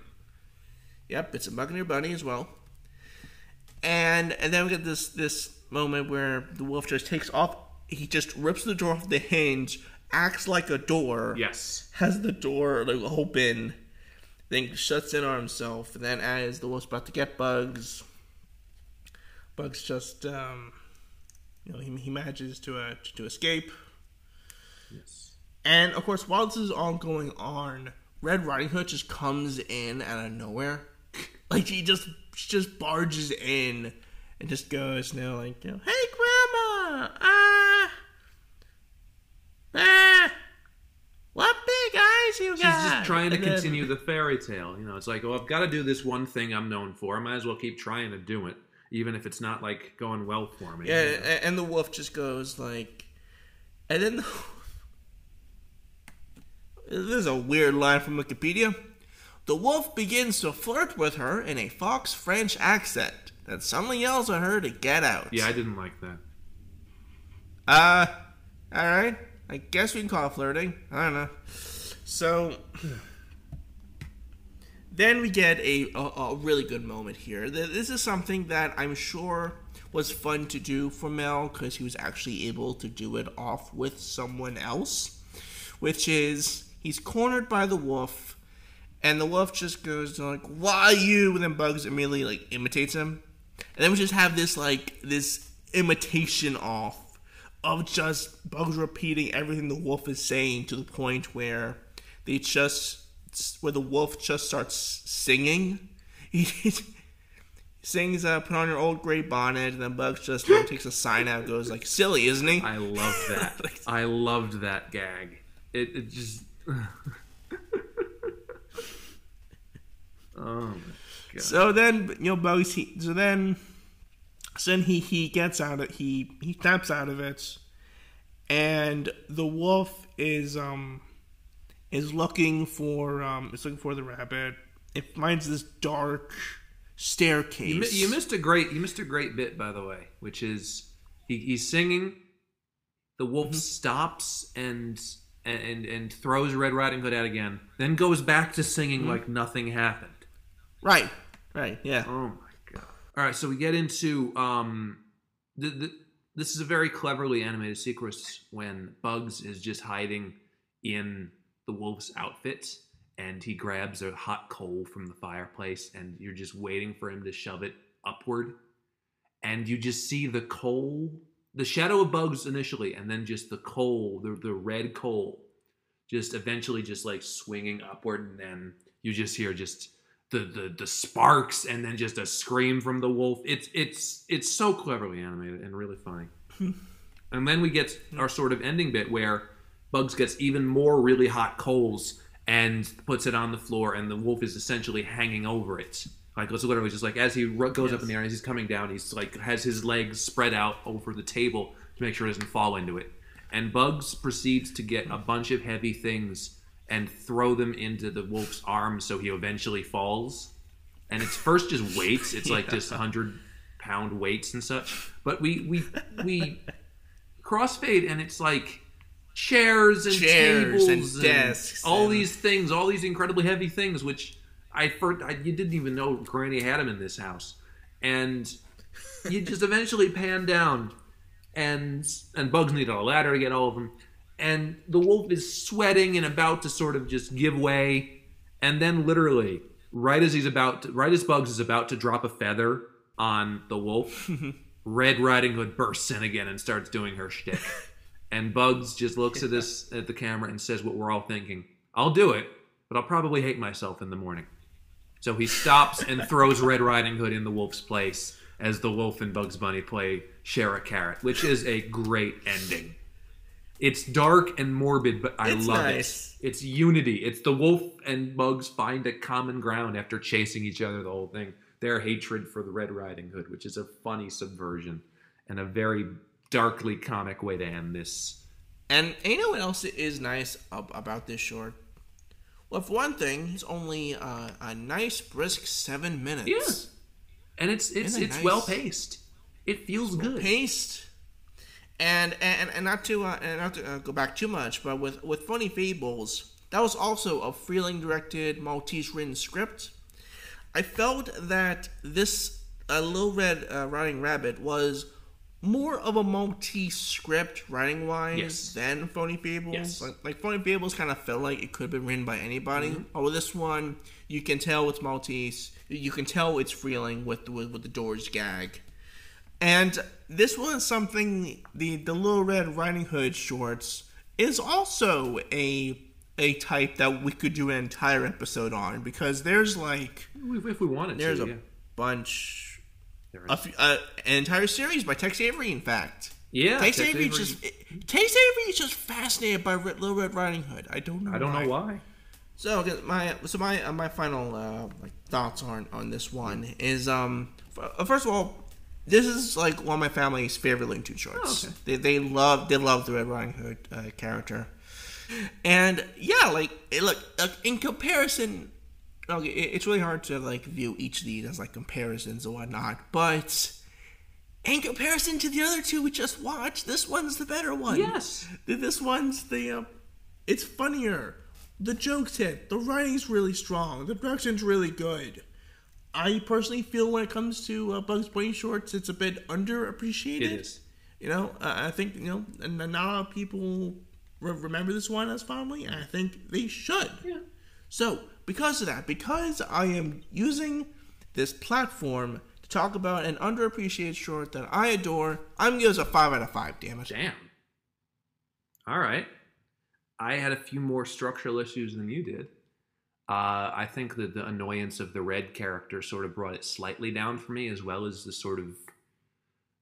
Yep, it's in Buccaneer Bunny as well. And and then we get this this moment where the wolf just takes off. He just rips the door off the hinge, acts like a door. Yes. Has the door like open, then shuts in on himself. And then as the wolf's about to get Bugs, Bugs just um, you know he, he manages to uh, to escape. Yes. And of course, while this is all going on, Red Riding Hood just comes in out of nowhere. [LAUGHS] Like he just she just barges in and just goes, you know, like, you know, hey grandma, ah, ah, what big eyes you She's got? just trying to And then- continue the [LAUGHS] fairy tale. You know, it's like, oh, I've got to do this one thing I'm known for. I might as well keep trying to do it, even if it's not like going well for me. Yeah, a- and the wolf just goes like, and then the, [LAUGHS] this is a weird line from Wikipedia. The wolf begins to flirt with her in a Fox French accent that suddenly yells at her to get out. Yeah, I didn't like that. Uh, all right. I guess we can call it flirting. I don't know. So [CLEARS THROAT] then we get a, a, a really good moment here. This is something that I'm sure was fun to do for Mel because he was actually able to do it off with someone else, which is he's cornered by the wolf, and the wolf just goes like, "Why you?" And then Bugs immediately like imitates him, and then we just have this like this imitation off of just Bugs repeating everything the wolf is saying to the point where they just where the wolf just starts singing. [LAUGHS] He sings uh, "Put on your old gray bonnet," and then Bugs just know, takes a sign out, and goes like, "Silly, isn't he?" I love that. [LAUGHS] I loved that gag. It, it just. [LAUGHS] oh my god. So then, you know. He, so then, so then he he gets out of he he snaps out of it, and the wolf is um is looking for um is looking for the rabbit. It finds this dark staircase. You, mi- you missed a great you missed a great bit by the way, which is he, he's singing. The wolf Mm-hmm. stops and and and throws Red Riding Hood out again, then goes back to singing Mm-hmm. like nothing happened. right, right, yeah. Oh my god! All right, so we get into um, the, the this is a very cleverly animated sequence when Bugs is just hiding in the wolf's outfit, and he grabs a hot coal from the fireplace, and you're just waiting for him to shove it upward, and you just see the coal, the shadow of Bugs initially, and then just the coal, the the red coal, just eventually just like swinging upward, and then you just hear just the the the sparks and then just a scream from the wolf. It's it's it's so cleverly animated and really funny. [LAUGHS] and then we get our sort of ending bit where Bugs gets even more really hot coals and puts it on the floor, and the wolf is essentially hanging over it. Like it's literally just like as he goes up in the air, as he's coming down, he's like has his legs spread out over the table to make sure it doesn't fall into it. And Bugs proceeds to get a bunch of heavy things and throw them into the wolf's arms, so he eventually falls. And it's first just weights; it's like [LAUGHS] just hundred pound weights and such. But we we we crossfade, and it's like chairs and Chairs and tables desks all and- these things, all these incredibly heavy things, which I, for, I you didn't even know Granny had him in this house, and you just [LAUGHS] eventually pan down, and and Bugs needed a ladder to get all of them, and the wolf is sweating and about to sort of just give way, and then literally right as he's about to, right as Bugs is about to drop a feather on the wolf, [LAUGHS] Red Riding Hood bursts in again and starts doing her shtick. [LAUGHS] And Bugs just looks at this at the camera and says what we're all thinking. I'll do it, but I'll probably hate myself in the morning. So he stops and throws Red Riding Hood in the wolf's place as the wolf and Bugs Bunny play Share a Carrot, which is a great ending. It's dark and morbid, but I It's love nice. it. It's unity. It's the wolf and Bugs find a common ground after chasing each other the whole thing. Their hatred for the Red Riding Hood, which is a funny subversion and a very darkly comic way to end this. And, and you know what else is nice about this short? Well, for one thing, it's only uh, a nice brisk seven minutes. Yeah. And it's it's it's nice? well paced. It feels good. Paced. And, and and not to uh, and not to uh, go back too much, but with with Phony Fables, that was also a Freleng directed Maltese written script. I felt that this uh, Little Red uh, Riding Rabbit was more of a Maltese script writing wise Yes. than Phony Fables. Yes. Like, like Phony Fables kind of felt like it could have been written by anybody. Or with this one, you can tell it's Maltese. You can tell it's Freleng with with, with the doors gag. And this was something the the Little Red Riding Hood shorts is also a a type that we could do an entire episode on because there's like If we wanted there's to, a yeah. bunch a few, uh, an entire series by Tex Avery in fact. Yeah, Tex, Tex Avery, Avery- just Tex Avery is just fascinated by Red, Little Red Riding Hood. I don't know. I don't know why. So my so my uh, my final uh, like thoughts on on this one is um f- uh, first of all this is like one of my family's favorite Looney Tunes shorts. Oh, okay. They they love they love the Red Riding Hood uh, character, and yeah, like look uh, in comparison. Okay, it's really hard to like view each of these as like comparisons or whatnot, but in comparison to the other two we just watched, this one's the better one. Yes. This one's the. Uh, it's funnier. The jokes hit. The writing's really strong. The production's really good. I personally feel when it comes to uh, Bugs Bunny shorts, it's a bit underappreciated. It is. You know, uh, I think you know, and not a lot of people re- remember this one as fondly. And I think they should. Yeah. So, because of that, because I am using this platform to talk about an underappreciated short that I adore, I'm gonna give a five out of five. Damn it. Damn. All right. I had a few more structural issues than you did. Uh, I think that the annoyance of the red character sort of brought it slightly down for me, as well as the sort of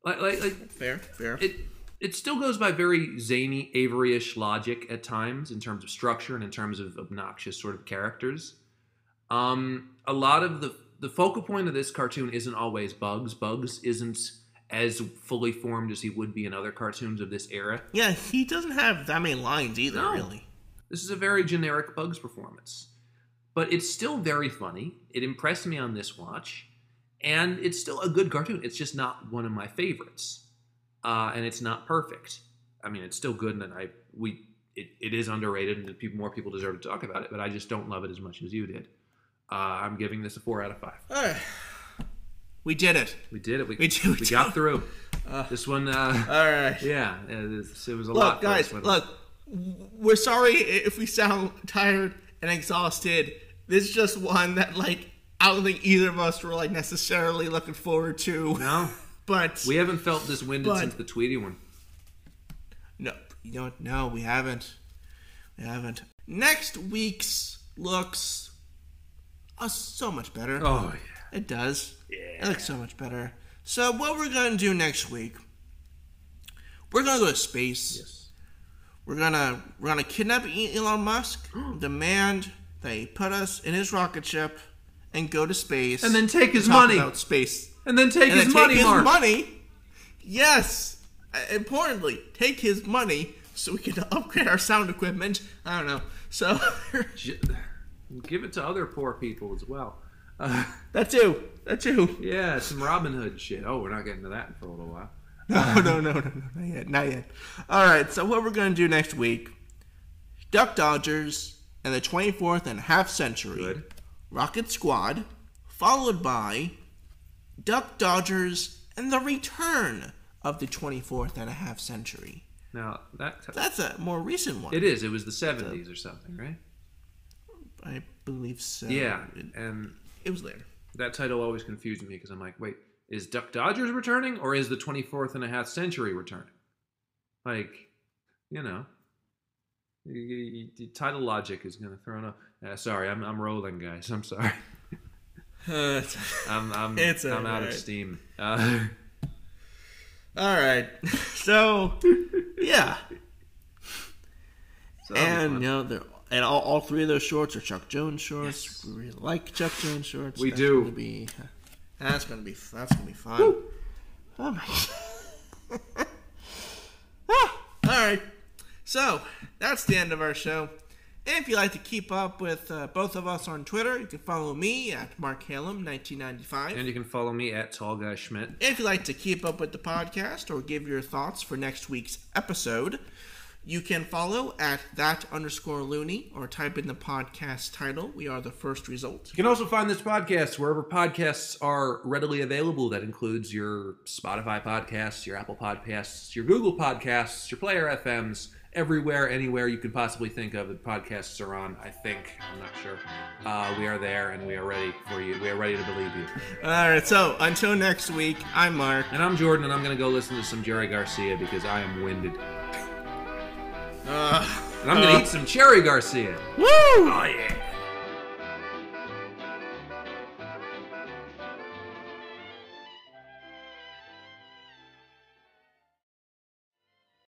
like like, like Fair, fair. it it still goes by very zany Avery-ish logic at times in terms of structure and in terms of obnoxious sort of characters. Um, a lot of the the focal point of this cartoon isn't always Bugs. Bugs isn't as fully formed as he would be in other cartoons of this era. Yeah, he doesn't have that many lines either, No. really. This is a very generic Bugs performance. But it's still very funny. It impressed me on this watch. And it's still a good cartoon. It's just not one of my favorites. Uh, and it's not perfect. I mean, it's still good, and I we it, it is underrated, and people, more people deserve to talk about it. But I just don't love it as much as you did. Uh, I'm giving this a four out of five. Alright. We did it. We did it. We, We did- we we got through. this one, uh, Alright. yeah, it, was- it was a lot. Look, for guys, look. We're sorry if we sound tired and exhausted. This is just one that, like, I don't think either of us were, like, necessarily looking forward to. No, But, we haven't felt this winded But- since the Tweety one. no, you know what? No, we haven't. We haven't. Next week's looks uh, so much better. Oh yeah. It does. Yeah, It looks so much better. So what we're gonna do next week? We're gonna go to space. Yes. We're gonna we're gonna kidnap Elon Musk, [GASPS] demand that he put us in his rocket ship, and go to space. And then take his talk money. about space. And then take And his then money, take his Mark. money. Yes. Uh, importantly, take his money so we can [LAUGHS] upgrade our sound equipment. I don't know. So [LAUGHS] Give it to other poor people as well. Uh, that too. That too. yeah, some Robin Hood shit. Oh, we're not getting to that for a little while. [LAUGHS] No, no, no, no, no, not yet, not yet. All right, so what we're gonna do next week? Duck Dodgers and the 24th and a half century Good. Rocket Squad, followed by Duck Dodgers and the return of the 24th and a half century. Now that That's a more recent one. it is. It was the seventies or something, right? I believe so. Yeah, It, and it was later. that title always confused me because I'm like, wait, is Duck Dodgers returning or is the 24th and a half century returning? Like, you know, y- title logic is going to throw up. Uh, sorry, I'm, I'm rolling, guys. I'm sorry. [LAUGHS] Uh, I'm I'm, [LAUGHS] It's I'm out of steam. Uh, all right. [LAUGHS] So, yeah. so and fun. you know, they're, and all, all three of those shorts are Chuck Jones shorts. We really like Chuck Jones shorts. We That's do. Gonna be, that's gonna be that's gonna be fun. Oh my. [LAUGHS] Ah, all right. So that's the end of our show. If you'd like to keep up with uh, both of us on Twitter, you can follow me at Mark Halem 1995. and you can follow me at Tall Guy Schmidt. If you'd like to keep up with the podcast or give your thoughts for next week's episode, you can follow at that underscore loony or type in the podcast title. We are the first result. You can also find this podcast wherever podcasts are readily available. That includes your Spotify podcasts, your Apple podcasts, your Google podcasts, your Player FMs, everywhere, anywhere you can possibly think of that podcasts are on. I think I'm not sure. Uh, we are there, and we are ready for you. We are ready to believe you. All right, so until next week, I'm Mark. And I'm Jordan, and I'm going to go listen to some Jerry Garcia because I am winded. Uh, And I'm going to eat some Cherry Garcia. woo! Oh yeah.